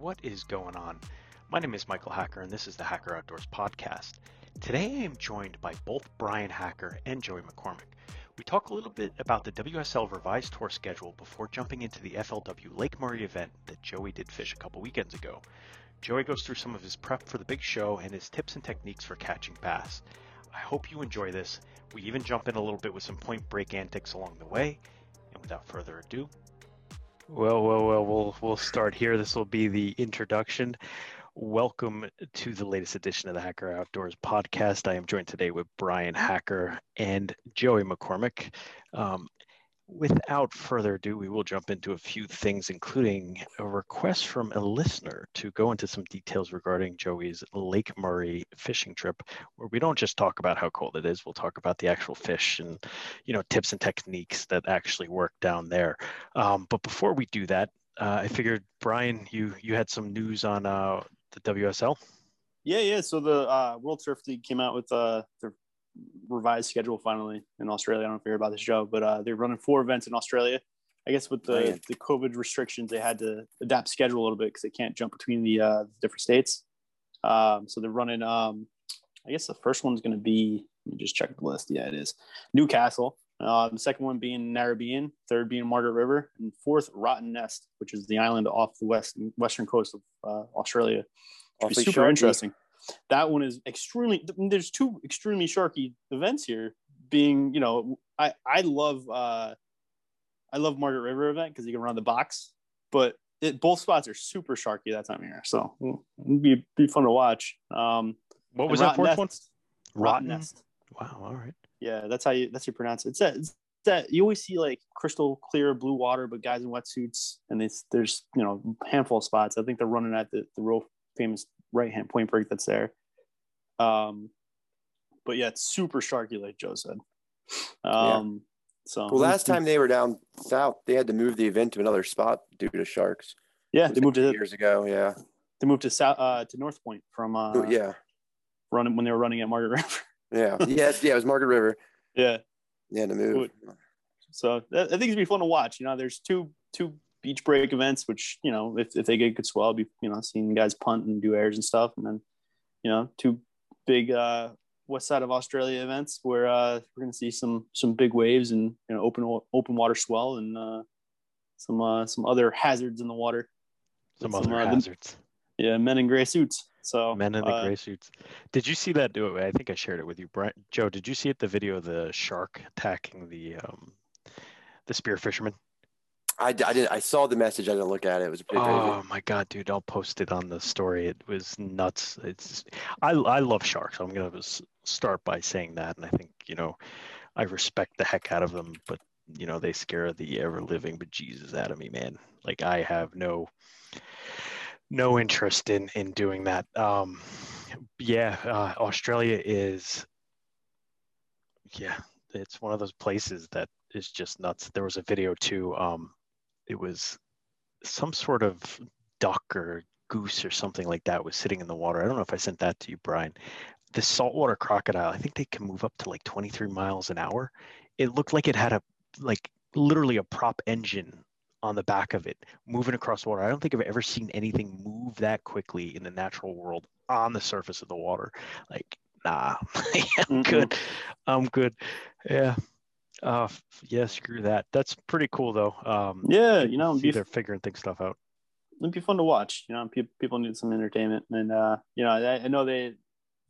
What is going on? My name is Michael Hacker, and this is the Hacker Outdoors Podcast. Today I am joined by both Brian Hacker and Joey McCormick. We talk a little bit about the WSL revised tour schedule before jumping into the FLW Lake Murray event that Joey did fish a couple weekends ago. Joey goes through some of his prep for the big show and his tips and techniques for catching bass. I hope you enjoy this. We even jump in a little bit with some point break antics along the way. And without further ado, well, well, well, we'll we'll start here. This will be the introduction. Welcome to the latest edition of the Hacker Outdoors podcast. I am joined today with Brian Hacker and Joey McCormick. Um, without further ado, we will jump into a few things, including a request from a listener to go into some details regarding Joey's Lake Murray fishing trip, where we don't just talk about how cold it is, we'll talk about the actual fish and, you know, tips and techniques that actually work down there. Um, but before we do that, uh, I figured, Brian, you you had some news on uh, the WSL. Yeah, yeah. So the uh, World Surf League came out with uh, their revised schedule finally in Australia. I don't know if you heard about this show, but uh, they're running four events in Australia. I guess with the, the COVID restrictions, they had to adapt schedule a little bit because they can't jump between the uh, different states. Um, so they're running. Um, I guess the first one's going to be. Let me just check the list. Yeah, it is Newcastle. Uh, the second one being Narrabeen, third being Margaret River, and fourth Rottnest, which is the island off the west western coast of uh, Australia. super sharky. interesting. That one is extremely. There's two extremely sharky events here. Being, you know, I I love uh, I love Margaret River event because you can run the box, but it, both spots are super sharky that time of year. So it'd be be fun to watch. Um, what was that fourth one? Rottnest. Wow. All right. Yeah, that's how you that's how you pronounce it. It's that, it's that you always see like crystal clear blue water, but guys in wetsuits, and it's there's you know handful of spots. I think they're running at the the real famous right hand point break that's there. Um, but yeah, it's super sharky, like Joe said. Um, yeah. so well, last time they were down south, they had to move the event to another spot due to sharks. Yeah, they moved it years ago. Yeah, they moved to south uh, to North Point from uh, oh, yeah, running when they were running at Margaret River. Yeah. Yes. Yeah. It was Margaret River. Yeah. Yeah. To move. So I think it'd be fun to watch. You know, there's two two beach break events, which you know, if, if they get good swell, I'll be you know seeing guys punt and do airs and stuff, and then you know two big uh, west side of Australia events where uh, we're gonna see some some big waves and you know open open water swell and uh, some uh, some other hazards in the water. Some, some other uh, hazards. The, yeah, men in gray suits. So men in the uh, gray suits. Did you see that? Do it? I think I shared it with you, Brian. Joe, did you see it? The video of the shark attacking the um, the spear fisherman. I, I did. I saw the message. I didn't look at it. It was pretty oh my god, dude! I'll post it on the story. It was nuts. It's I I love sharks. I'm gonna start by saying that, and I think you know I respect the heck out of them, but you know they scare the ever living bejesus out of me, man. Like I have no no interest in in doing that. Um, yeah, uh, Australia is yeah, it's one of those places that is just nuts. There was a video too. Um, it was some sort of duck or goose or something like that was sitting in the water. I don't know if I sent that to you, Brian. The saltwater crocodile, I think they can move up to like 23 miles an hour. It looked like it had a like literally a prop engine on the back of it moving across water. I don't think I've ever seen anything move that quickly in the natural world on the surface of the water. Like, nah, I'm good. I'm good. Yeah. Uh, yeah, screw that. That's pretty cool though. Um, yeah, you know, be, they're figuring things stuff out. It'd be fun to watch. You know, people people need some entertainment, and uh, you know, I, I know they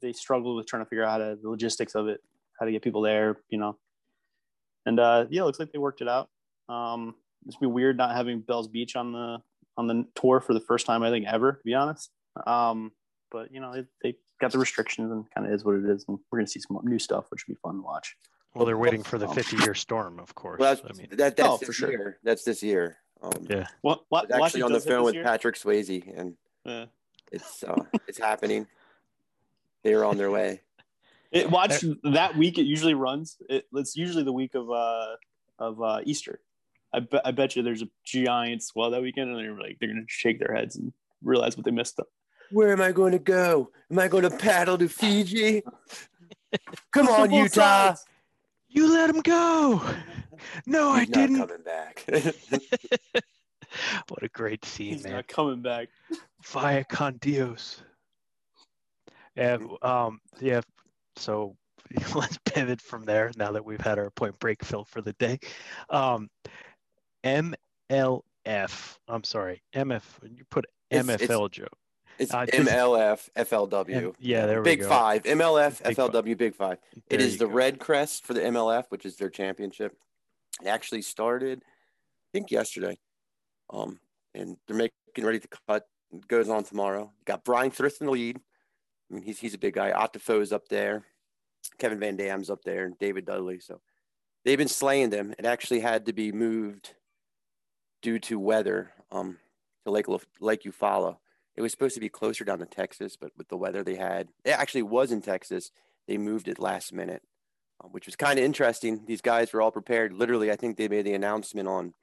they struggle with trying to figure out how to the logistics of it, how to get people there. You know, and uh, yeah, looks like they worked it out. Um, it's be weird not having Bell's Beach on the on the tour for the first time I think ever, to be honest. Um, but you know they, they got the restrictions and kind of is what it is, and we're gonna see some new stuff, which would be fun to watch. Well, they're waiting for the 50 year storm, of course. Well, that's, I mean, that, that's oh, for sure. Year. That's this year. Um, yeah. What, what, actually on the phone with year? Patrick Swayze, and yeah. it's uh, it's happening. They're on their way. It, watch that week. It usually runs. It, it's usually the week of uh, of uh, Easter. I, be, I bet you there's a giant swell that weekend, and they're like they're gonna shake their heads and realize what they missed. Up. Where am I going to go? Am I going to paddle to Fiji? Come on, Utah. Sides. You let him go. No, He's I didn't. coming back. what a great scene, He's man. not coming back. Via con Dios. And um, yeah, so let's pivot from there now that we've had our point break fill for the day. Um, MLF, I'm sorry, MF, you put It's- it's- MFL Joe. It's Uh, MLF FLW. M- yeah, there we Big go. Five. MLF Big Five. FLW Big Five. There It is the go. REDCREST for the MLF, which is their championship. It actually started, I think, yesterday. Um, and they're making ready to cut. It goes on tomorrow. Got Bryan Thrift in the lead. I mean, he's he's a big guy. Ott DeFoe's up there. Kevin VanDam's up there, and David Dudley. So they've been slaying them. It actually had to be moved due to weather um, to Lake Lake Eufaula. It was supposed to be closer down to Texas, but with the weather they had, it actually was in Texas. They moved it last minute, uh, which was kind of interesting. These guys were all prepared. Literally, I think they made the announcement on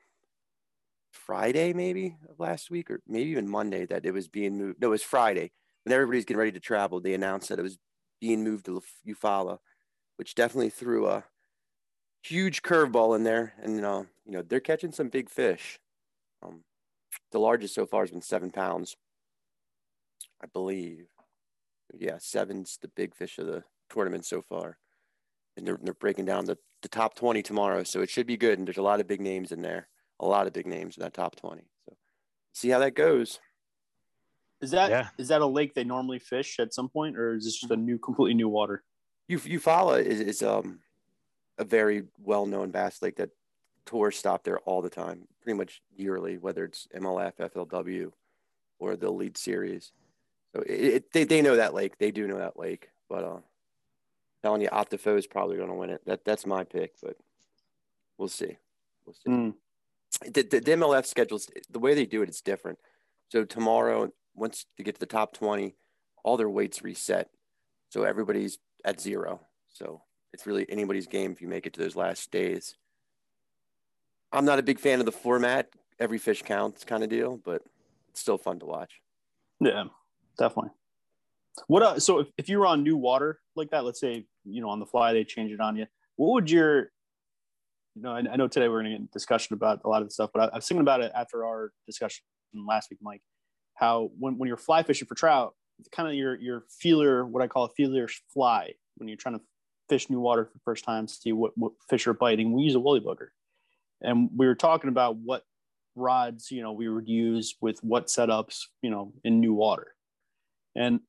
Friday, maybe of last week, or maybe even Monday, that it was being moved. No, it was Friday when everybody's getting ready to travel. They announced that it was being moved to Eufaula, which definitely threw a huge curveball in there. And uh, you know they're catching some big fish. Um, the largest so far has been seven pounds. I believe. Yeah, seven's the big fish of the tournament so far. And they're, they're breaking down the, the top 20 tomorrow. So it should be good. And there's a lot of big names in there, a lot of big names in that top 20. So see how that goes. Is that is Yeah. that a lake they normally fish at some point, or is this just a new, completely new water? You Eufaula is, is um a very well known bass lake that tours stop there all the time, pretty much yearly, whether it's MLF, FLW, or the Elite series. So it, it, they they know that lake. They do know that lake. But uh, telling you, Ott DeFoe is probably going to win it. That that's my pick, but we'll see. We'll see. Mm. The, the, the MLF schedules, the way they do it, it's different. So tomorrow, once you get to the top 20, all their weights reset. So everybody's at zero. So it's really anybody's game if you make it to those last days. I'm not a big fan of the format, every fish counts kind of deal, but it's still fun to watch. Yeah, definitely. What uh, so if, if you were on new water like that, let's say you know on the fly they change it on you, what would your you know I, I know today we're going to get in discussion about a lot of the stuff, but I, I was thinking about it after our discussion last week, Mike. How when, when you're fly fishing for trout, it's kind of your your feeler, what I call a feeler fly, when you're trying to fish new water for the first time, see what, what fish are biting. We use a woolly bugger, and we were talking about what rods you know we would use with what setups you know in new water and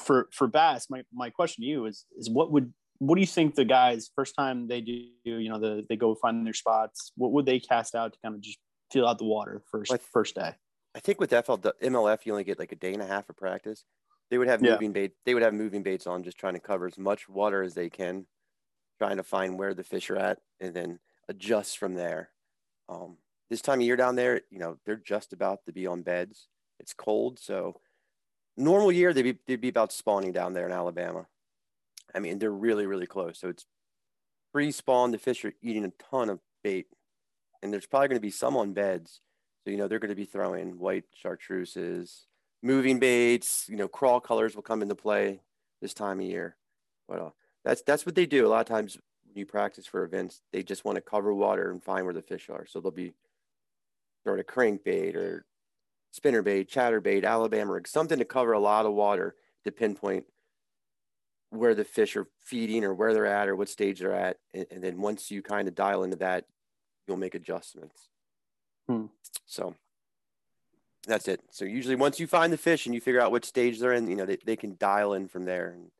for for bass my, my question to you is is what would what do you think the guys first time they do you know the they go find their spots what would they cast out to kind of just feel out the water first Like- first day I think with FL, MLF, you only get like a day and a half of practice. They would have Yeah. moving bait. They would have moving baits on, just trying to cover as much water as they can, trying to find where the fish are at, and then adjust from there. Um, this time of year down there, you know, they're just about to be on beds. It's cold, so normal year they'd be they'd be about spawning down there in Alabama. I mean, they're really really close. So it's pre-spawn. The fish are eating a ton of bait, and there's probably going to be some on beds. So, you know, they're going to be throwing white chartreuses, moving baits, you know, crawl colors will come into play this time of year. But uh, that's that's what they do. A lot of times when you practice for events, they just want to cover water and find where the fish are. So they'll be throwing a crankbait or spinner bait, chatter bait, Alabama rig, something to cover a lot of water to pinpoint where the fish are feeding or where they're at or what stage they're at. And, and then once you kind of dial into that, you'll make adjustments. Hmm. So that's it. So usually once you find the fish and you figure out what stage they're in, you know, they, they can dial in from there. And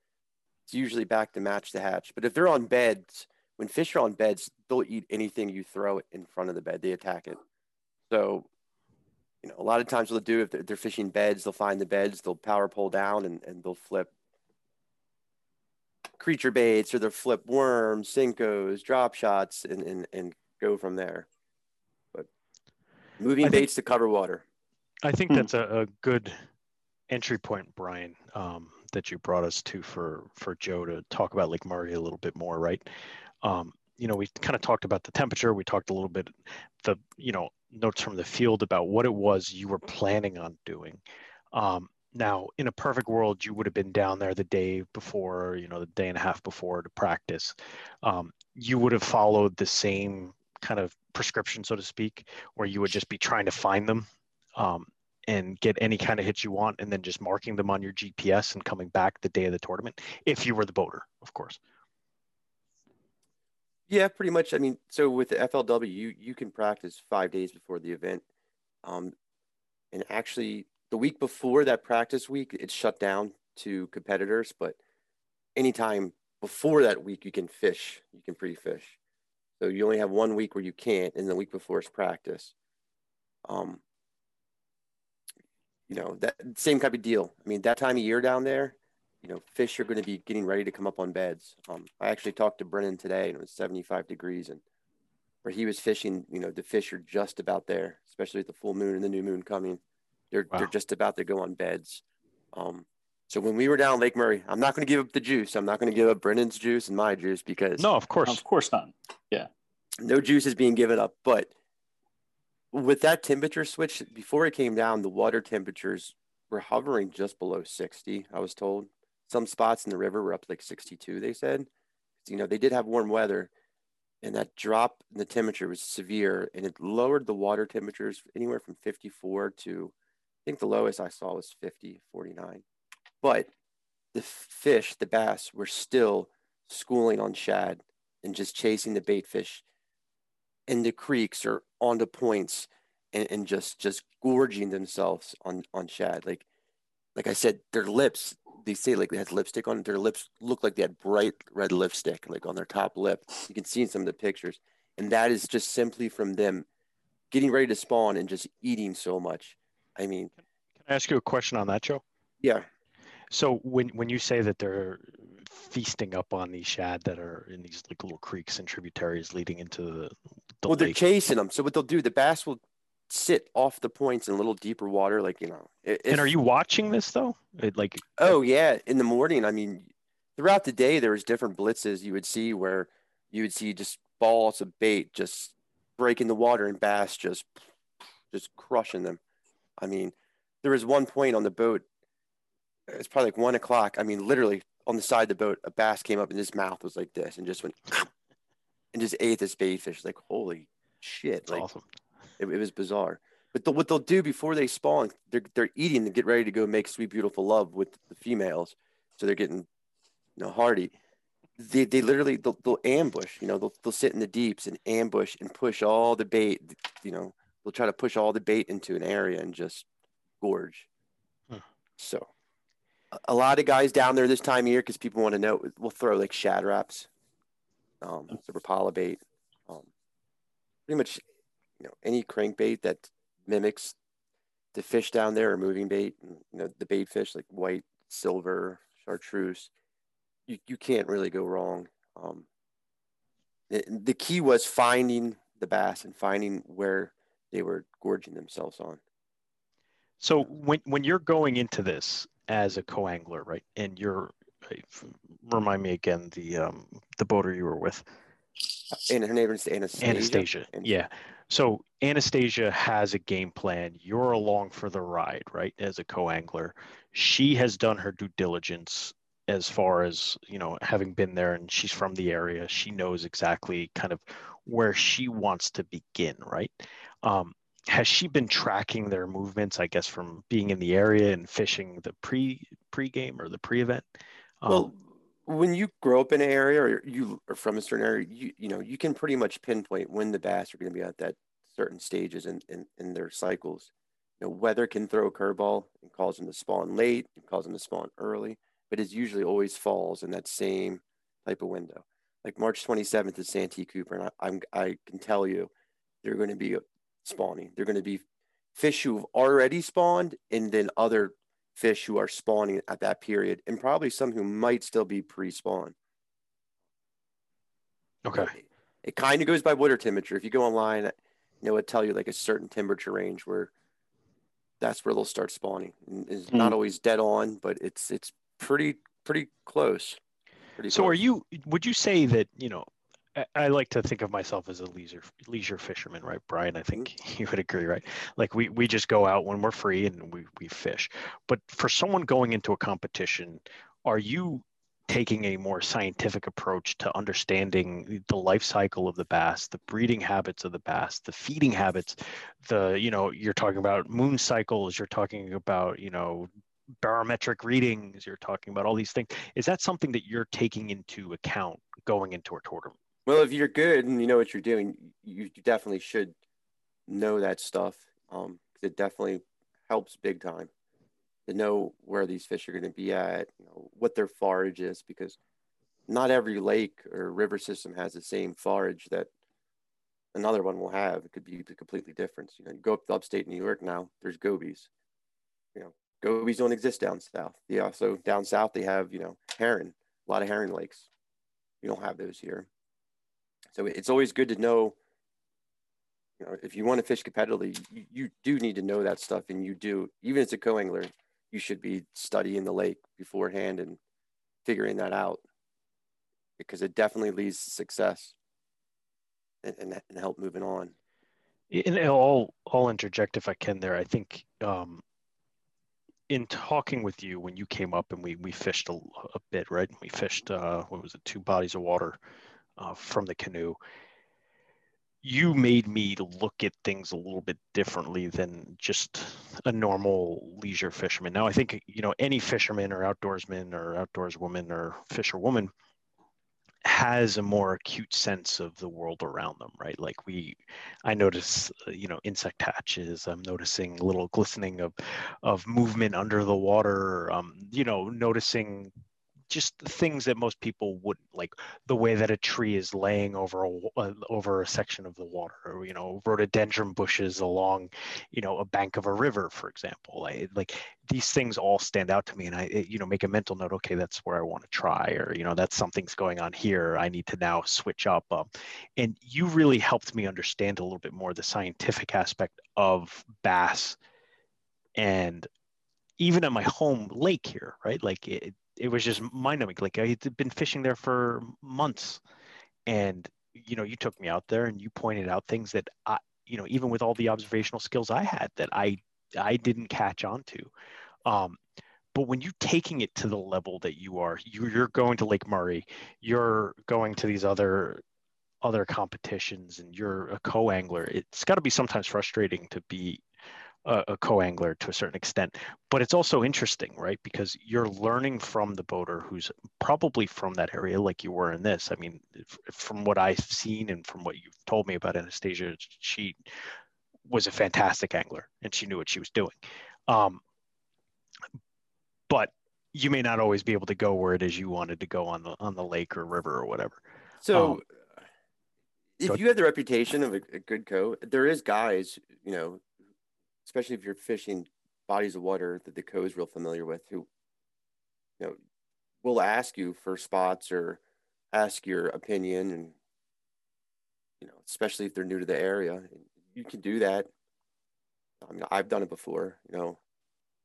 it's usually back to match the hatch. But if they're on beds, when fish are on beds, they'll eat anything you throw in front of the bed. They attack it. So, you know, a lot of times what they'll do if they're, they're fishing beds, they'll find the beds, they'll Power-Pole down and, and they'll flip creature baits or they'll flip worms, Senkos, drop shots, and, and, and go from there. But moving I think- baits to cover water. I think Hmm. that's a, a good entry point, Brian, um, that you brought us to for for Joe to talk about Lake Murray a little bit more, right? Um, you know, we kind of talked about the temperature. We talked a little bit the you know notes from the field about what it was you were planning on doing. Um, now, in a perfect world, you would have been down there the day before, you know, the day and a half before to practice. Um, you would have followed the same kind of prescription, so to speak, where you would just be trying to find them um, and get any kind of hits you want, and then just marking them on your GPS and coming back the day of the tournament, if you were the boater, of course. Yeah, pretty much. I mean, so with the FLW, you you can practice five days before the event, um, and actually the week before that practice week, it's shut down to competitors. But anytime before that week, you can fish. You can pre-fish. So you only have one week where you can't, and the week before is practice. Um, you know that same type of deal. I mean, that time of year down there, you know, fish are going to be getting ready to come up on beds. Um, I actually talked to Brennan today, and it was 75 degrees, and where he was fishing, you know, the fish are just about there, especially with the full moon and the new moon coming. They're wow. they're just about to go on beds. Um, so when we were down Lake Murray, I'm not going to give up the juice. I'm not going to give up Brennan's juice and my juice because no, of course, of course not. Yeah, no juice is being given up. But with that temperature switch, before it came down, the water temperatures were hovering just below 60. I was told some spots in the river were up like 62, they said. You know, they did have warm weather, and that drop in the temperature was severe, and it lowered the water temperatures anywhere from 54 to, I think the lowest I saw was 50, 49. But the fish, the bass, were still schooling on shad and just chasing the bait fish in the creeks or onto points and, and just just gorging themselves on on shad. Like like I said, their lips they say like they had lipstick on their lips look like they had bright red lipstick like on their top lip. You can see in some of the pictures. And that is just simply from them getting ready to spawn and just eating so much. I mean can i ask you a question on that joe? Yeah. So when when you say that they're feasting up on these shad that are in these like little creeks and tributaries leading into the, the well lake. they're chasing them so what they'll do the bass will sit off the points in a little deeper water, like you know. If, and are you watching this though? It, like oh yeah, in the morning. I mean, throughout the day there was different blitzes you would see where you would see just balls of bait just breaking the water and bass just just crushing them. I mean, there was one point on the boat. It's probably like one o'clock. I mean, literally on the side of the boat, a bass came up and his mouth was like this and just went and just ate this bait fish. Like holy shit! That's like, awesome. It, it was bizarre. But the, what they'll do before they spawn, they're they're eating to get ready to go make sweet beautiful love with the females. So they're getting, you know, hardy. They, they literally they'll, they'll ambush. You know, they'll they'll sit in the deeps and ambush and push all the bait. You know, they'll try to push all the bait into an area and just gorge. Huh. So, a lot of guys down there this time of year because people want to know. We'll throw like Shad Raps um, so Rapala bait. Um, pretty much you know any crankbait that mimics the fish down there or moving bait, you know the bait fish like white, silver, chartreuse, you you can't really go wrong. Um, the, the key was finding the bass and finding where they were gorging themselves on. So when when you're going into this as a co-angler, right, and you're remind me again the um, the boater you were with. And her name is Anastasia. Anastasia. Yeah. So Anastasia has a game plan. You're along for the ride, right? As a co-angler, she has done her due diligence as far as you know, having been there, and she's from the area. She knows exactly kind of where she wants to begin, right? Um, has she been tracking their movements? I guess from being in the area and fishing the pre pre game or the pre event. Um, well, when you grow up in an area or you are from a certain area, you you know you can pretty much pinpoint when the bass are going to be at that certain stages in, in, in their cycles. You know, weather can throw a curveball and cause them to spawn late and cause them to spawn early, but it usually always falls in that same type of window. Like March 27th is Santee Cooper, and I, I'm I can tell you, they're going to be spawning. They're going to be fish who've already spawned, and then other fish who are spawning at that period, and probably some who might still be pre-spawn. Okay. It, it kind of goes by water temperature. If you go online, you know, it tell you like a certain temperature range where that's where they'll start spawning. It's hmm. not always dead on, but it's it's pretty pretty close. Pretty so, close. are you? Would you say that you know I like to think of myself as a leisure leisure fisherman, right, Brian? I think mm-hmm. you would agree, right? Like we we just go out when we're free and we we fish. But for someone going into a competition, are you taking a more scientific approach to understanding the life cycle of the bass, the breeding habits of the bass, the feeding habits, the, you know, you're talking about moon cycles, you're talking about, you know, barometric readings, you're talking about all these things. Is that something that you're taking into account going into a tournament? Well, if you're good and you know what you're doing, you definitely should know that stuff. Um, it definitely helps big time to know where these fish are going to be at, you know, what their forage is, because not every lake or river system has the same forage that another one will have. It could be completely different. You know, you go up to upstate New York now, there's gobies. You know, gobies don't exist down south. Yeah, so down south they have, you know, herring, a lot of herring lakes. You don't have those here. So it's always good to know you know, if you want to fish competitively, you, you, do need to know that stuff, and you do. Even as a co-angler, you should be studying the lake beforehand and figuring that out because it definitely leads to success and, and, and help moving on. And I'll, I'll interject if I can there. I think um, in talking with you when you came up and we, we fished a, a bit, right? We fished, uh, what was it, two bodies of water uh, from the canoe you made me look at things a little bit differently than just a normal leisure fisherman. Now, I think you know any fisherman or outdoorsman or outdoorswoman or fisherwoman has a more acute sense of the world around them, right? Like we, I notice, uh, you know, insect hatches. I'm noticing little glistening of, of movement under the water. Um, you know, noticing just things that most people wouldn't like the way that a tree is laying over a uh, over a section of the water or you know rhododendron bushes along you know a bank of a river for example. I, like these things all stand out to me and i you know make a mental note okay that's where i want to try or you know that's something's going on here i need to now switch up um, and you really helped me understand a little bit more the scientific aspect of bass and even at my home lake here right? Like it, it was just mind numbing. Like I had been fishing there for months, and you know, you took me out there and you pointed out things that I, you know, even with all the observational skills I had, that I I didn't catch on to. Um, but when you're taking it to the level that you are, you, you're going to Lake Murray, you're going to these other other competitions, and you're a co-angler. It's got to be sometimes frustrating to be a, a co-angler to a certain extent but it's also interesting right? Because you're learning from the boater who's probably from that area like you were in this. I mean from what i've seen and from what you've told me about anastasia she was a fantastic angler and she knew what she was doing. Um, but you may not always be able to go where it is you wanted to go on the on the lake or river or whatever. So um, if you have the reputation of a, a good co there is guys you know especially if you're fishing bodies of water that the co is real familiar with, who you know will ask you for spots or ask your opinion, and you know, especially if they're new to the area, you can do that. I mean, I've done it before, you know,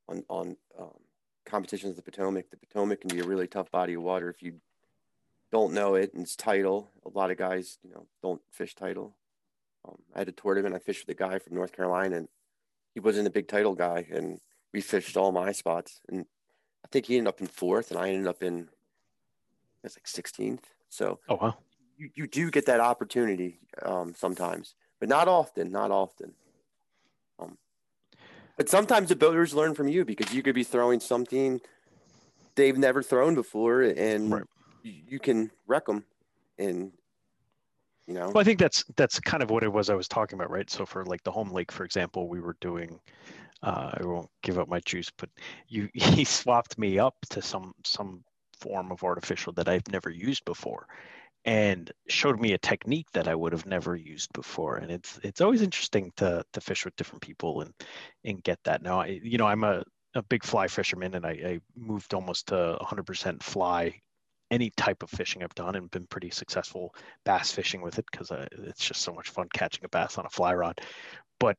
on on um, competitions of the Potomac. The Potomac can be a really tough body of water if you don't know it and it's tidal. A lot of guys, you know, don't fish tidal. Um, I had a tournament. I fished with a guy from North Carolina, and he wasn't a big tidal guy, and we fished all my spots. And I think he ended up in fourth, and I ended up in it's like 16th. So oh wow, you, you do get that opportunity um, sometimes, but not often. Not often. Um, but sometimes the builders learn from you because you could be throwing something they've never thrown before, and right. you, you can wreck them. And you know? Well i think that's that's kind of what it was i was talking about right? So for like the home lake for example we were doing uh, i won't give up my juice but you he swapped me up to some some form of artificial that i've never used before and showed me a technique that i would have never used before. And it's it's always interesting to to fish with different people and and get that. Now I, you know i'm a a big fly fisherman and I, I moved almost to 100% fly any type of fishing I've done and been pretty successful bass fishing with it because it's just so much fun catching a bass on a fly rod. But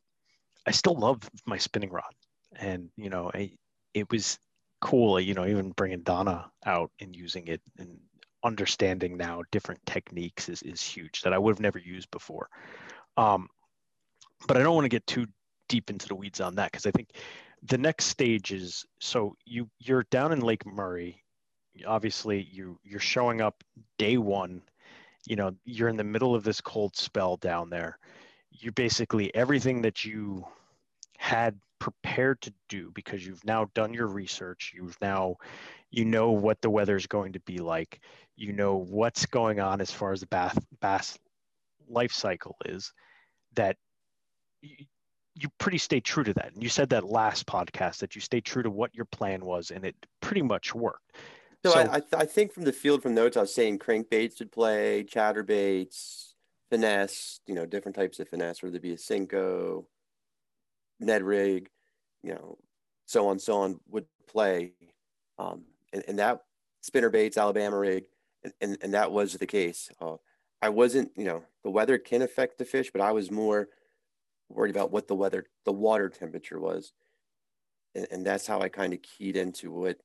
I still love my spinning rod, and you know, I, it was cool. You know, even bringing Donna out and using it and understanding now different techniques is is huge that I would have never used before. Um, but I don't want to get too deep into the weeds on that because I think the next stage is so you you're down in Lake Murray obviously you you're showing up day one you know you're in the middle of this cold spell down there. You basically everything that you had prepared to do because you've now done your research you've now you know what the weather is going to be like you know what's going on as far as the bath bass life cycle is that you, you pretty stay true to that. And you said that last podcast that you stay true to what your plan was and it pretty much worked so, so I, I, I think from the field from notes i was saying crankbaits would play chatterbaits finesse you know different types of finesse whether it be a Senko ned rig you know so on so on would play. Um, and, and that spinner baits alabama rig and, and, and that was the case. Uh, i wasn't you know the weather can affect the fish but i was more worried about what the weather the water temperature was. And, and that's how i kind of keyed into what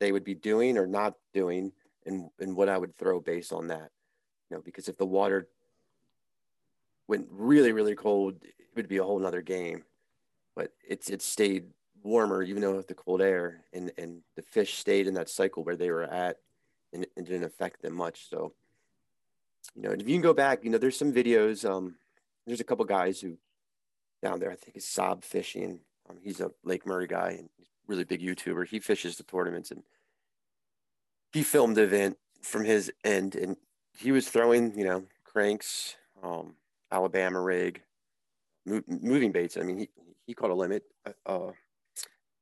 they would be doing or not doing and, and what i would throw based on that you know because if the water went really really cold it would be a whole nother game. But it's it stayed warmer even though with the cold air and and the fish stayed in that cycle where they were at and it didn't affect them much. So you know if you can go back you know there's some videos um there's a couple guys who down there i think is sob fishing. Um, he's a lake murray guy and he's really big youtuber he fishes the tournaments and he filmed the event from his end and he was throwing you know cranks um alabama rig moving baits i mean he, he caught a limit. Uh, uh,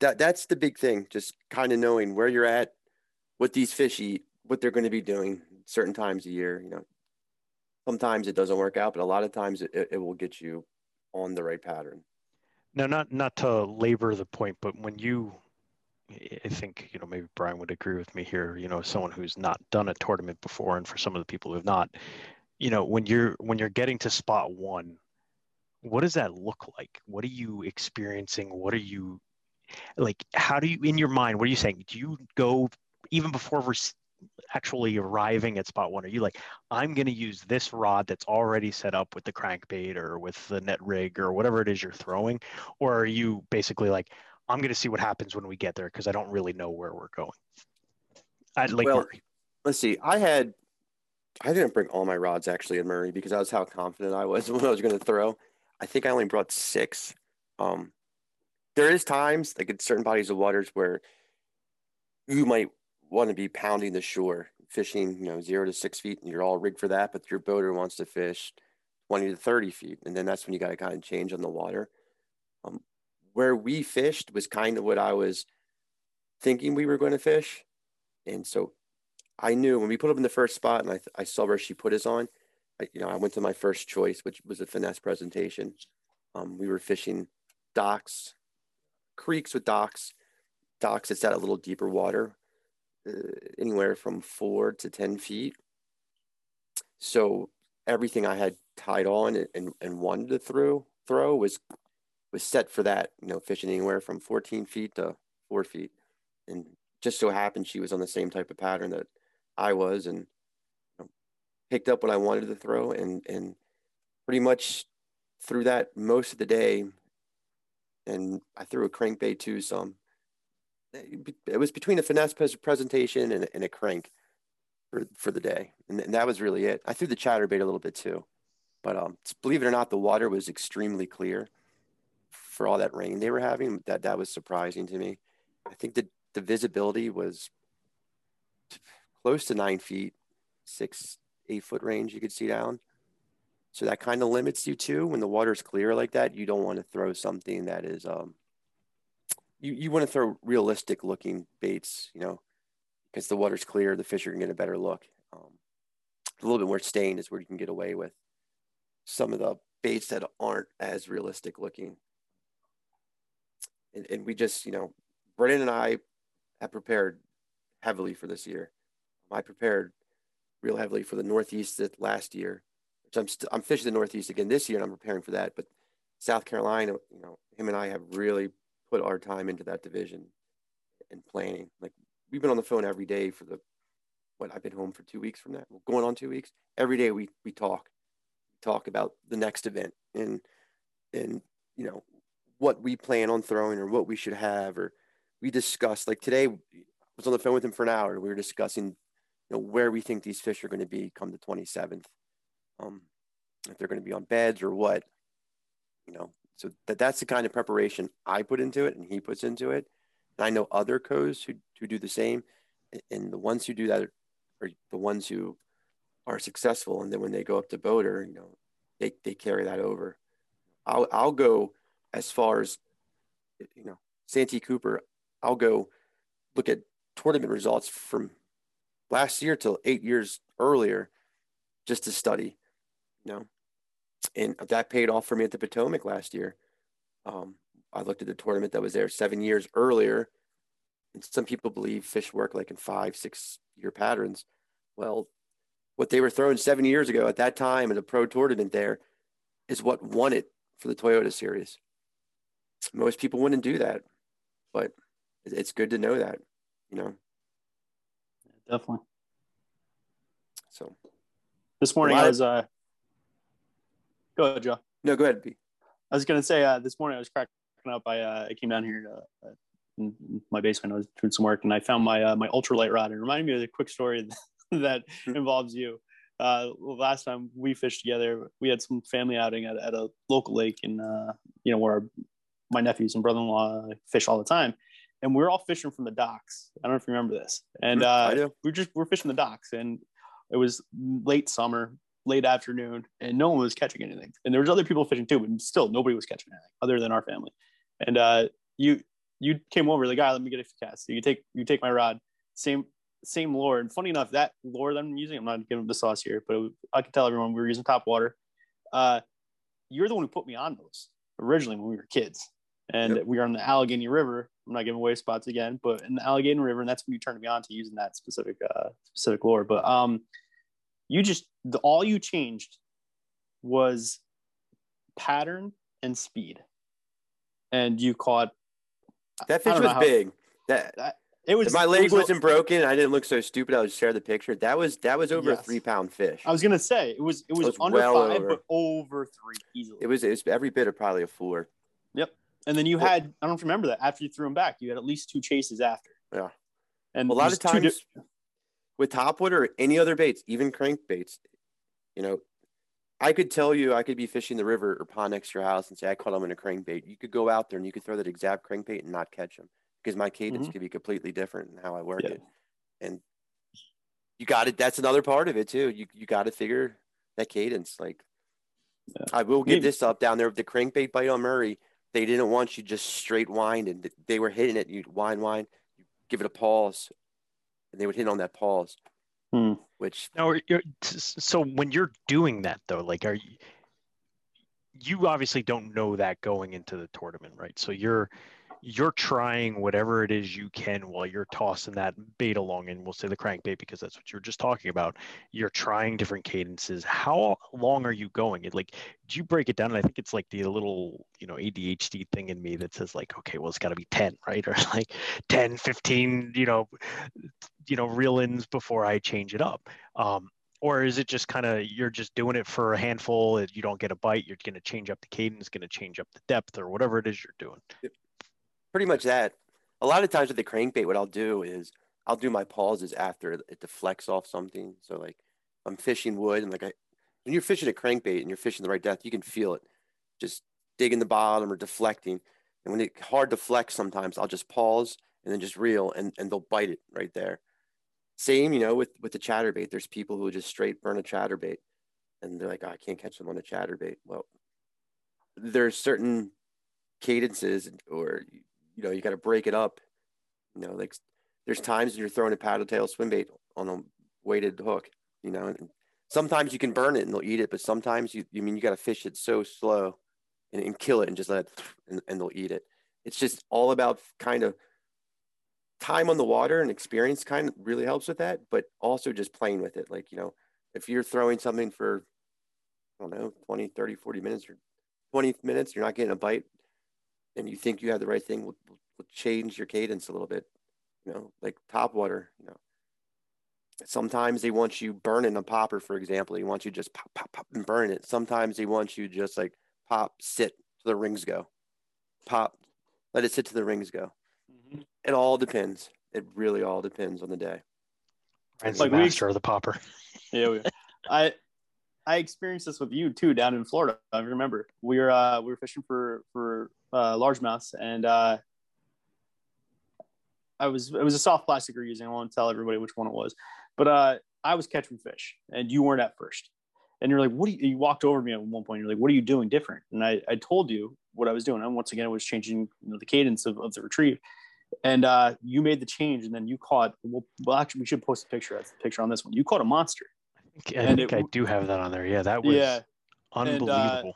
that that's the big thing. Just kind of knowing where you're at, what these fish eat, what they're going to be doing certain times a year. You know, sometimes it doesn't work out, but a lot of times it, it will get you on the right pattern. Now, not not to labor the point, but when you, I think you know maybe Brian would agree with me here. You know, someone who's not done a tournament before, and for some of the people who have not, you know, when you're when you're getting to spot one, what does that look like what are you experiencing what are you like how do you in your mind what are you saying do you go even before actually arriving at spot one? Are you like i'm going to use this rod that's already set up with the crankbait or with the ned rig or whatever it is you're throwing or are you basically like i'm going to see what happens when we get there because i don't really know where we're going at lake well, murray let's see. I had i didn't bring all my rods actually in murray because that was how confident i was when i was going to throw. I think I only brought six. Um, there is times like in certain bodies of waters where you might want to be pounding the shore, fishing, you know, zero to six feet, and you're all rigged for that. But your boater wants to fish twenty to thirty feet, and then that's when you got to kind of change on the water. Um, where we fished was kind of what I was thinking we were going to fish, and so I knew when we put up in the first spot, and I, I saw where she put us on. I, you know, I went to my first choice, which was a finesse presentation. Um, we were fishing docks, creeks with docks, docks that's at a little deeper water, Uh, anywhere from four to 10 feet. So everything I had tied on and, and wanted to throw, throw was, was set for that, you know, fishing anywhere from 14 feet to four feet. And just so happened she was on the same type of pattern that I was. And picked up what I wanted to throw and and pretty much threw that most of the day. And I threw a crankbait too some. It was between a finesse presentation and, and a crank for, for the day. And, and, that was really it. I threw the chatterbait a little bit too. But um, believe it or not, the water was extremely clear for all that rain they were having. That that was surprising to me. I think that the visibility was close to nine feet, six eight foot range you could see down. So that kind of limits you too. When the water's clear like that, you don't want to throw something that is, um, you, you want to throw realistic looking baits, you know, because the water's clear, the fish are going to get a better look. Um, a little bit more stained is where you can get away with some of the baits that aren't as realistic looking. And, and we just, you know, Brennan and I have prepared heavily for this year. I prepared real heavily for the Northeast last year. Which I'm st- I'm fishing the Northeast again this year, and I'm preparing for that. But South Carolina, you know, him and I have really put our time into that division and planning. Like we've been on the phone every day for the what I've been home for two weeks from that. We're going on two weeks. Every day we we talk, talk about the next event and and you know what we plan on throwing or what we should have or we discuss like today I was on the phone with him for an hour. We were discussing, you know, where we think these fish are going to be come the 27th. Um, if they're going to be on beds or what, you know. So that that's the kind of preparation I put into it, and he puts into it. And I know other co's who who do the same, and the ones who do that are the ones who are successful. And then when they go up to boater, you know, they they carry that over. I'll I'll go as far as you know, Santee Cooper. I'll go look at tournament results from last year till eight years earlier just to study, you know. And that paid off for me at the Potomac last year. Um, I looked at the tournament that was there seven years earlier. And some people believe fish work like in five, six year patterns. Well, what they were throwing seven years ago at that time in the pro tournament there is what won it for the Toyota series. Most people wouldn't do that, but it's good to know that you know. Yeah, definitely. So this morning I was uh go ahead, Joe. No, go ahead, B. I was gonna say uh this morning I was cracking up. I uh I came down here to uh, in my basement. I was doing some work and I found my uh, my ultralight rod. It reminded me of a quick story that hmm. involves you. Uh, last time we fished together, we had some family outing at, at a local lake in, uh, you know, where my nephews and brother-in-law fish all the time and we are all fishing from the docks. I don't know if you remember this. And mm-hmm. uh, we are just we are fishing the docks, and it was late summer, late afternoon, and no one was catching anything. And there was other people fishing too, but still nobody was catching anything other than our family. And uh, you you came over, the guy, let me get a cast. So you take you take my rod, same same lure. And funny enough, that lure that I'm using, I'm not giving the sauce here, but I can tell everyone we were using top water. Uh, you're the one who put me on those originally when we were kids and yep. we are on the Allegheny River. I'm not giving away spots again, but in the Allegheny River, and that's when you turned me on to using that specific uh, specific lure. But um, you just the, all you changed was pattern and speed, and you caught that fish was how, big. That, that it was my leg was, not broken. I didn't look so stupid. I would share the picture. That was that was over yes. a three pound fish. I was gonna say it was it was, it was under well five, over. but over three easily. It was it was every bit of probably a four. Yep. And then you had, I don't know if you remember that, after you threw him back, you had at least two chases after. Yeah. And a lot of times di- with topwater or any other baits, even crankbaits, you know, I could tell you I could be fishing the river or pond next to your house and say I caught him in a crankbait. You could go out there and you could throw that exact crankbait and not catch them because my cadence mm-hmm. could be completely different in how I work yeah. it. And you got it. That's another part of it too. You you got to figure that cadence. Like yeah. I will give Maybe. this up down there with the crankbait bite on Murray they didn't want you just straight wind and they were hitting it. You'd wind, wind, you give it a pause, and they would hit on that pause. Hmm. Which now, so when you're doing that though, like, are you? You obviously don't know that going into the tournament, right? So you're you're trying whatever it is you can while you're tossing that bait along and we'll say the crankbait because that's what you were just talking about. You're trying different cadences. How long are you going? It like do you break it down? And i think it's like the little you know adhd thing in me that says like okay well it's got to be 10 right? Or like 10 15 you know you know reel ins before i change it up. Um, or is it just kind of you're just doing it for a handful you don't get a bite you're going to change up the cadence going to change up the depth or whatever it is you're doing pretty much that. A lot of times with the crankbait, what I'll do is I'll do my pauses after it deflects off something. So like I'm fishing wood and like I, when you're fishing a crankbait and you're fishing the right depth, you can feel it just digging the bottom or deflecting. And when it hard deflects sometimes, I'll just pause and then just reel and, and they'll bite it right there. Same, you know, with, with the chatterbait, there's people who just straight burn a chatterbait and they're like, oh, I can't catch them on a chatterbait. Well, there's certain cadences or you know, you got to break it up. You know, like there's times when you're throwing a paddle tail swim bait on a weighted hook, you know, and sometimes you can burn it and they'll eat it, but sometimes you, you mean, you got to fish it so slow and, and kill it and just let it, and, and they'll eat it. It's just all about kind of time on the water and experience kind of really helps with that, but also just playing with it. Like, you know, if you're throwing something for, I don't know, 20, 30, 40 minutes or 20 minutes, you're not getting a bite and you think you have the right thing, will, will change your cadence a little bit. You know, like top water. You know, sometimes they want you burning a popper, for example. They want you just pop, pop, pop, and burn it. Sometimes they want you just like pop, sit to the rings go, pop, let it sit to the rings go. Mm-hmm. It all depends. it really all depends on the day. It's like the master we, of the popper. Yeah, we, I I experienced this with you too down in Florida. I remember we were uh, we were fishing for for uh, largemouths and uh, I was it was a soft plastic are using. I won't tell everybody which one it was, but uh, I was catching fish and you weren't at first. And you're like, what? you, you walked over me at one point. You're like, what are you doing different? And I, I told you what I was doing. And once again, I was changing you know, the cadence of, of the retrieve. And uh, you made the change, and then you caught. Well, well, actually, we should post a picture. That's the picture on this one. You caught a monster. I think, I, think it, I do have that on there. Yeah, that was yeah. unbelievable. And, uh,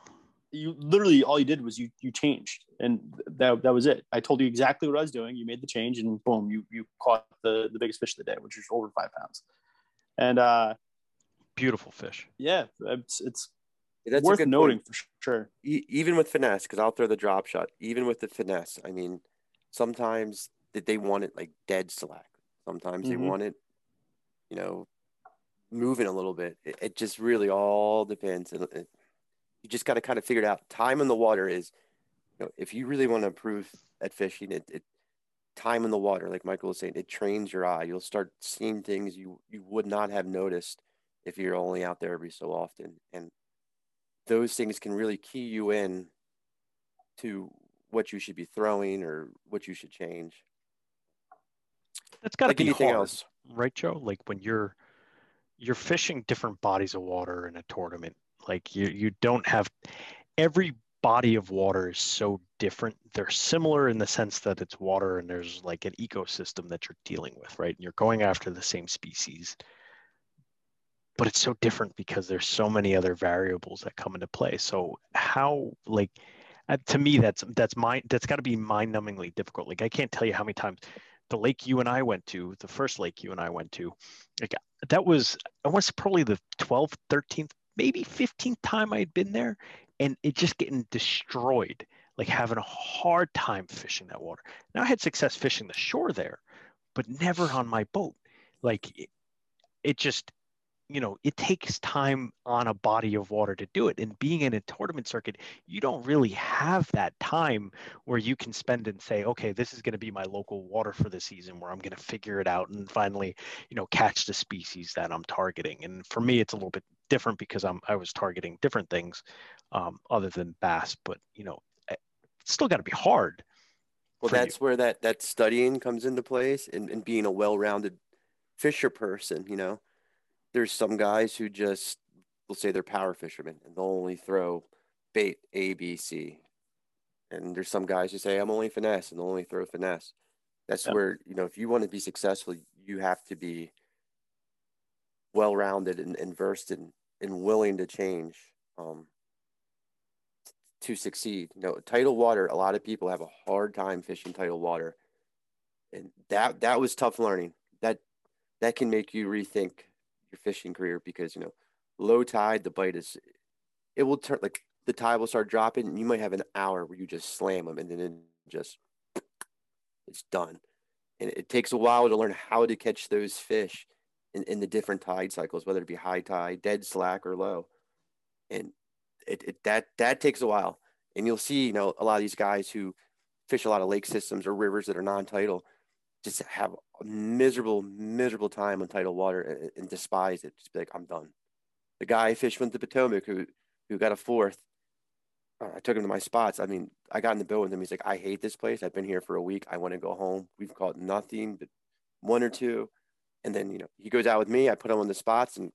you literally all you did was you you changed. And that that was it. I told you exactly what i was doing. You made the change and boom you you caught the the biggest fish of the day which was over five pounds. And uh beautiful fish. yeah it's it's That's worth noting point. for sure. E- even with finesse because i'll throw the drop shot even with the finesse i mean sometimes that they want it like dead slack sometimes mm-hmm. they want it you know moving a little bit. It, it just really all depends. And it, you just got to kind of figure it out. Time in the water is, you know, if you really want to improve at fishing, it, it time in the water, like Michael was saying, it trains your eye. You'll start seeing things you you would not have noticed if you're only out there every so often, and those things can really key you in to what you should be throwing or what you should change. That's got to like be anything hard, else, right, Joe? Like when you're you're fishing different bodies of water in a tournament like you you don't have every body of water is so different. They're similar in the sense that it's water and there's like an ecosystem that you're dealing with, right? And you're going after the same species. But it's so different because there's so many other variables that come into play. So how like uh, to me that's that's mind that's got to be mind-numbingly difficult. Like I can't tell you how many times the lake you and I went to, the first lake you and I went to, like that was I was probably the 12th, 13th maybe 15th time I'd been there and it just getting destroyed, like having a hard time fishing that water. Now I had success fishing the shore there, but never on my boat. Like it, it just, you know, it takes time on a body of water to do it. And being in a tournament circuit, you don't really have that time where you can spend and say, okay, this is going to be my local water for the season where I'm going to figure it out and finally, you know, catch the species that I'm targeting. And for me, it's a little bit different because I'm I was targeting different things um, other than bass, but you know, eh, it's still got to be hard. Well, that's you. where that that studying comes into place and, and being a well-rounded fisher person. You know, there's some guys who just will say they're power fishermen and they'll only throw bait A, B, C. And there's some guys who say I'm only finesse and they'll only throw finesse. That's yeah. where you know if you want to be successful, you have to be well rounded and, and versed in and willing to change um, to succeed. You know, tidal water. A lot of people have a hard time fishing tidal water, and that that was tough learning. That that can make you rethink your fishing career because you know, low tide, the bite is it will turn like the tide will start dropping, and you might have an hour where you just slam them, and then it just it's done. And it takes a while to learn how to catch those fish in, in the different tide cycles, whether it be high tide, dead slack, or low. And it, it that that takes a while. And you'll see, you know, a lot of these guys who fish a lot of lake systems or rivers that are non-tidal just have miserable, miserable time on tidal water and, and despise it. Just be like, I'm done. The guy I fished with the Potomac who who got a fourth, uh, I took him to my spots. I mean, I got in the boat with him. He's like, I hate this place. I've been here for a week. I want to go home. We've caught nothing but one or two. And then, you know, he goes out with me. I put him on the spots and,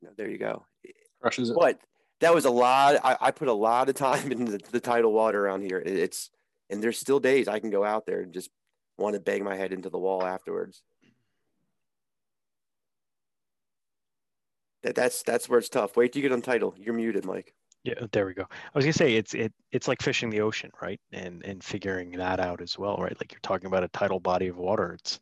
you know, there you go. Crushes it. But that was a lot. I, I put a lot of time into the, the tidal water around here. It, it's, and there's still days I can go out there and just want to bang my head into the wall afterwards. That, that's that's where it's tough. Wait till you get on tidal. You're muted, Mike. Yeah, there we go. I was gonna say it's it it's like fishing the ocean, right? And and figuring that out as well, right? Like you're talking about a tidal body of water. It's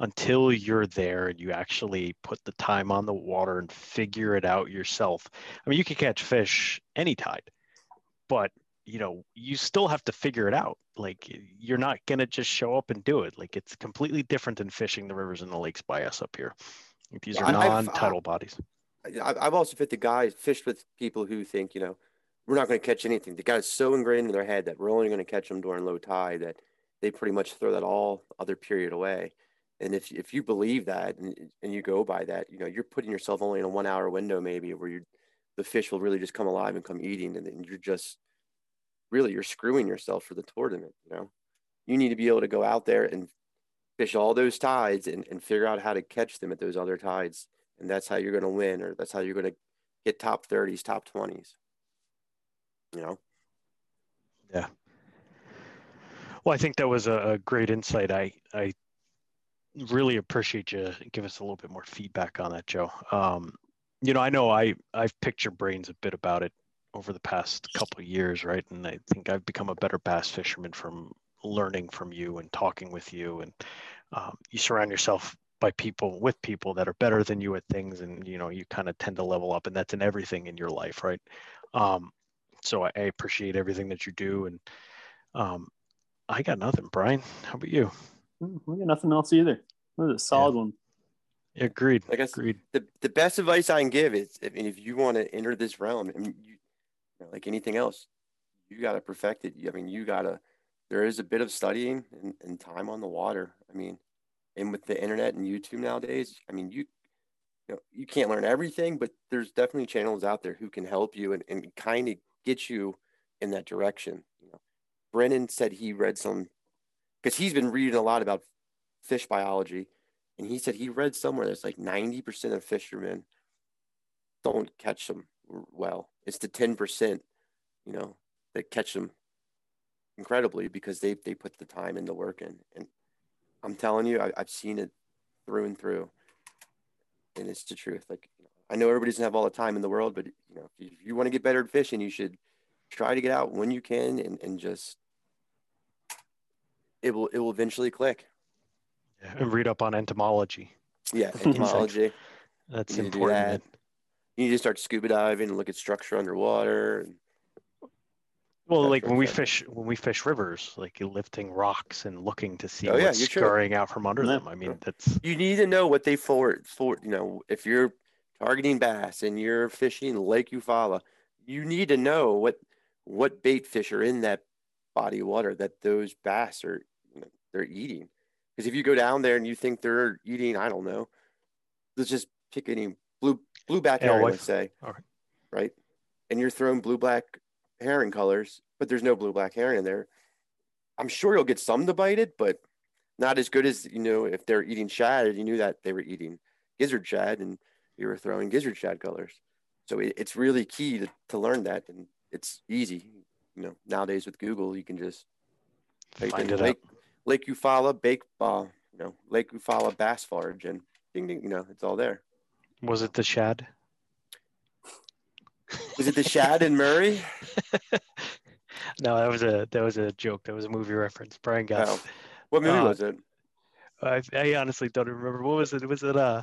until you're there and you actually put the time on the water and figure it out yourself. I mean, you can catch fish any tide, but you know, you still have to figure it out. Like you're not gonna just show up and do it. Like it's completely different than fishing the rivers and the lakes by us up here. These are non-tidal bodies. I've also fit the guys fished with people who think you know we're not going to catch anything. The guy's so ingrained in their head that we're only going to catch them during low tide that they pretty much throw that all other period away And if if you believe that and, and you go by that, you know, you're putting yourself only in a one hour window maybe where you're the fish will really just come alive and come eating and then you're just really you're screwing yourself for the tournament, you know. You need to be able to go out there and fish all those tides and, and figure out how to catch them at those other tides. And that's how you're going to win, or that's how you're going to get top 30s, top 20s. You know? Yeah. Well, I think that was a, a great insight. I, I really appreciate you give us a little bit more feedback on that, Joe. Um, you know, I know I, I've picked your brains a bit about it over the past couple of years, right? And I think I've become a better bass fisherman from learning from you and talking with you. And um, you surround yourself by people with people that are better than you at things. And you know you kind of tend to level up and that's in everything in your life right? Um, so I, I, appreciate everything that you do. And um, i got nothing brian. How about you? Mm, we got nothing else either. That was a solid yeah. one. Yeah, agreed i guess agreed. the, the best advice i can give is if, if you want to enter this realm I mean, you, you know, like anything else you got to perfect it i mean you got to there is a bit of studying and, and time on the water. I mean, and with the internet and YouTube nowadays, I mean, you you know, you can't learn everything, but there's definitely channels out there who can help you and, and kind of get you in that direction. You know, Brennan said he read some because he's been reading a lot about fish biology, and he said he read somewhere that's like 90% of fishermen don't catch them well. It's the 10%, you know, that catch them incredibly because they they put the time and the work in. And I'm telling you, I, have seen it through and through, and it's the truth. Like I know everybody doesn't have all the time in the world, but you know, if you, you want to get better at fishing, you should try to get out when you can and, and just it will it will eventually click. Yeah, and read up on entomology. Yeah, entomology. That's important. That. You need to start scuba diving and look at structure underwater. And, well, like when we fish, when we fish rivers, like lifting rocks and looking to see oh, yeah, what's scurrying out from under them. I mean, that's you need to know what they for for. You know, if you're targeting bass and you're fishing Lake Eufaula, you need to know what what bait fish are in that body of water that those bass are you know, they're eating. Because if you go down there and you think they're eating, I don't know, let's just pick any blue back herring, let's say, right. right, and you're throwing blue back herring colors, but there's no blue back herring in there. I'm sure you'll get some to bite it, but not as good as you know if they're eating shad and you knew that they were eating gizzard shad and you were throwing gizzard shad colors. So it, it's really key to, to learn that, and it's easy. You know, nowadays with Google, you can just find it Lake, Lake Eufaula bake, uh, you know, Lake Eufaula bass forage, and ding ding, you know, it's all there. Was it the shad? Was it the Shad and Murray? no, that was a that was a joke. That was a movie reference. Brian got. Oh. What movie uh, was it? I, I honestly don't remember. What was it? Was it uh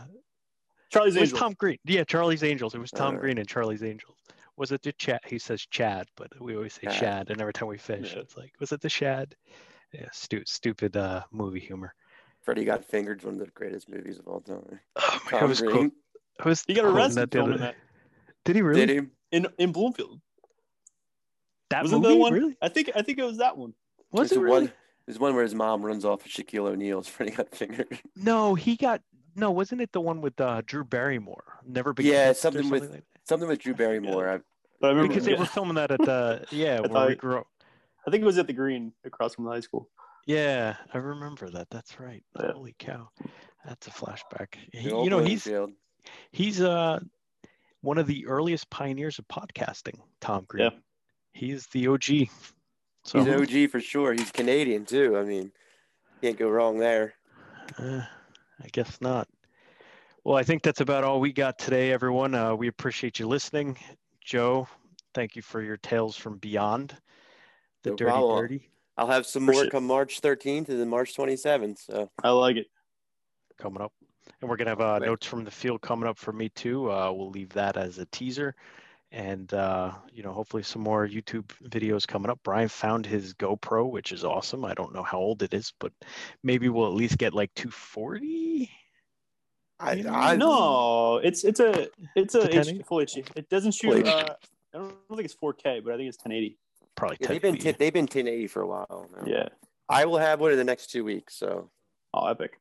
Charlie's it Angels? Tom Green. Yeah, Charlie's Angels. It was Tom uh, Green and Charlie's Angels. Was it the Chad? He says Chad, but we always say Chad, Shad, and every time we fish, yeah. it's like, was it the Shad? Yeah, stu- stupid uh, movie humor. Freddy Got Fingered, one of the greatest movies of all time. Oh my Tom God, was cool. I was he got arrested filming that. Did he really? Did he? in in Bloomfield. That was it movie? the one? Really? I think I think it was that one. Was there's it really? One, there's one where his mom runs off with Shaquille O'Neal's Freddie got fingered. No, he got no. Wasn't it the one with uh, Drew Barrymore? Never be yeah, something, something with like something with Drew Barrymore. Yeah. I, I remember, because they were filming that at the yeah where we grew up. I think it was at the Green across from the high school. Yeah, I remember that. That's right. Yeah. Holy cow, that's a flashback. He, you know, he's field. He's uh one of the earliest pioneers of podcasting, Tom Green. Yeah. He's the OG. So, He's OG for sure. He's Canadian too. I mean, can't go wrong there. Uh, I guess not. Well, I think that's about all we got today, everyone. Uh, we appreciate you listening. Joe, thank you for your tales from beyond the no dirty problem. dirty. I'll have some more come March 13th and then March 27th. So I like it. Coming up. And we're going to have uh, notes from the field coming up for me too. Uh, we'll leave that as a teaser. And, uh, you know, hopefully some more YouTube videos coming up. Brian found his GoPro, which is awesome. I don't know how old it is, but maybe we'll at least get like 240. I, I no, it's it's a it's a H, full HD. It doesn't shoot. Uh, I don't think it's 4K, but I think it's 1080. Probably. Yeah, they've been t- they've been 1080 for a while. Now. Yeah. I will have one in the next two weeks. So. Oh, epic.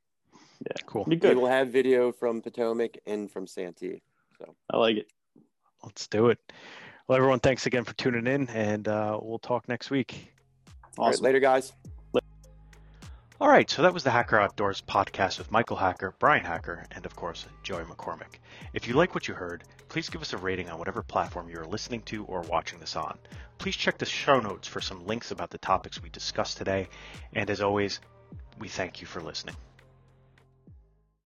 Yeah, Cool. Be We will have video from Potomac and from Santee. So I like it. Let's do it. Well, everyone, thanks again for tuning in, and uh, we'll talk next week. all right, Awesome. later, guys. All right, so that was the Hacker Outdoors podcast with Michael Hacker, Brian Hacker, and of course, Joey McCormick. If you like what you heard, please give us a rating on whatever platform you're listening to or watching this on. Please check the show notes for some links about the topics we discussed today, and as always, we thank you for listening.